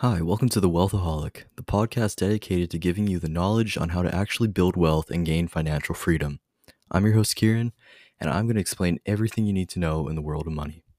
Hi, welcome to The Wealthaholic, the podcast dedicated to giving you the knowledge on how to actually build wealth and gain financial freedom. I'm your host, Kieran, and I'm going to explain everything you need to know in the world of money.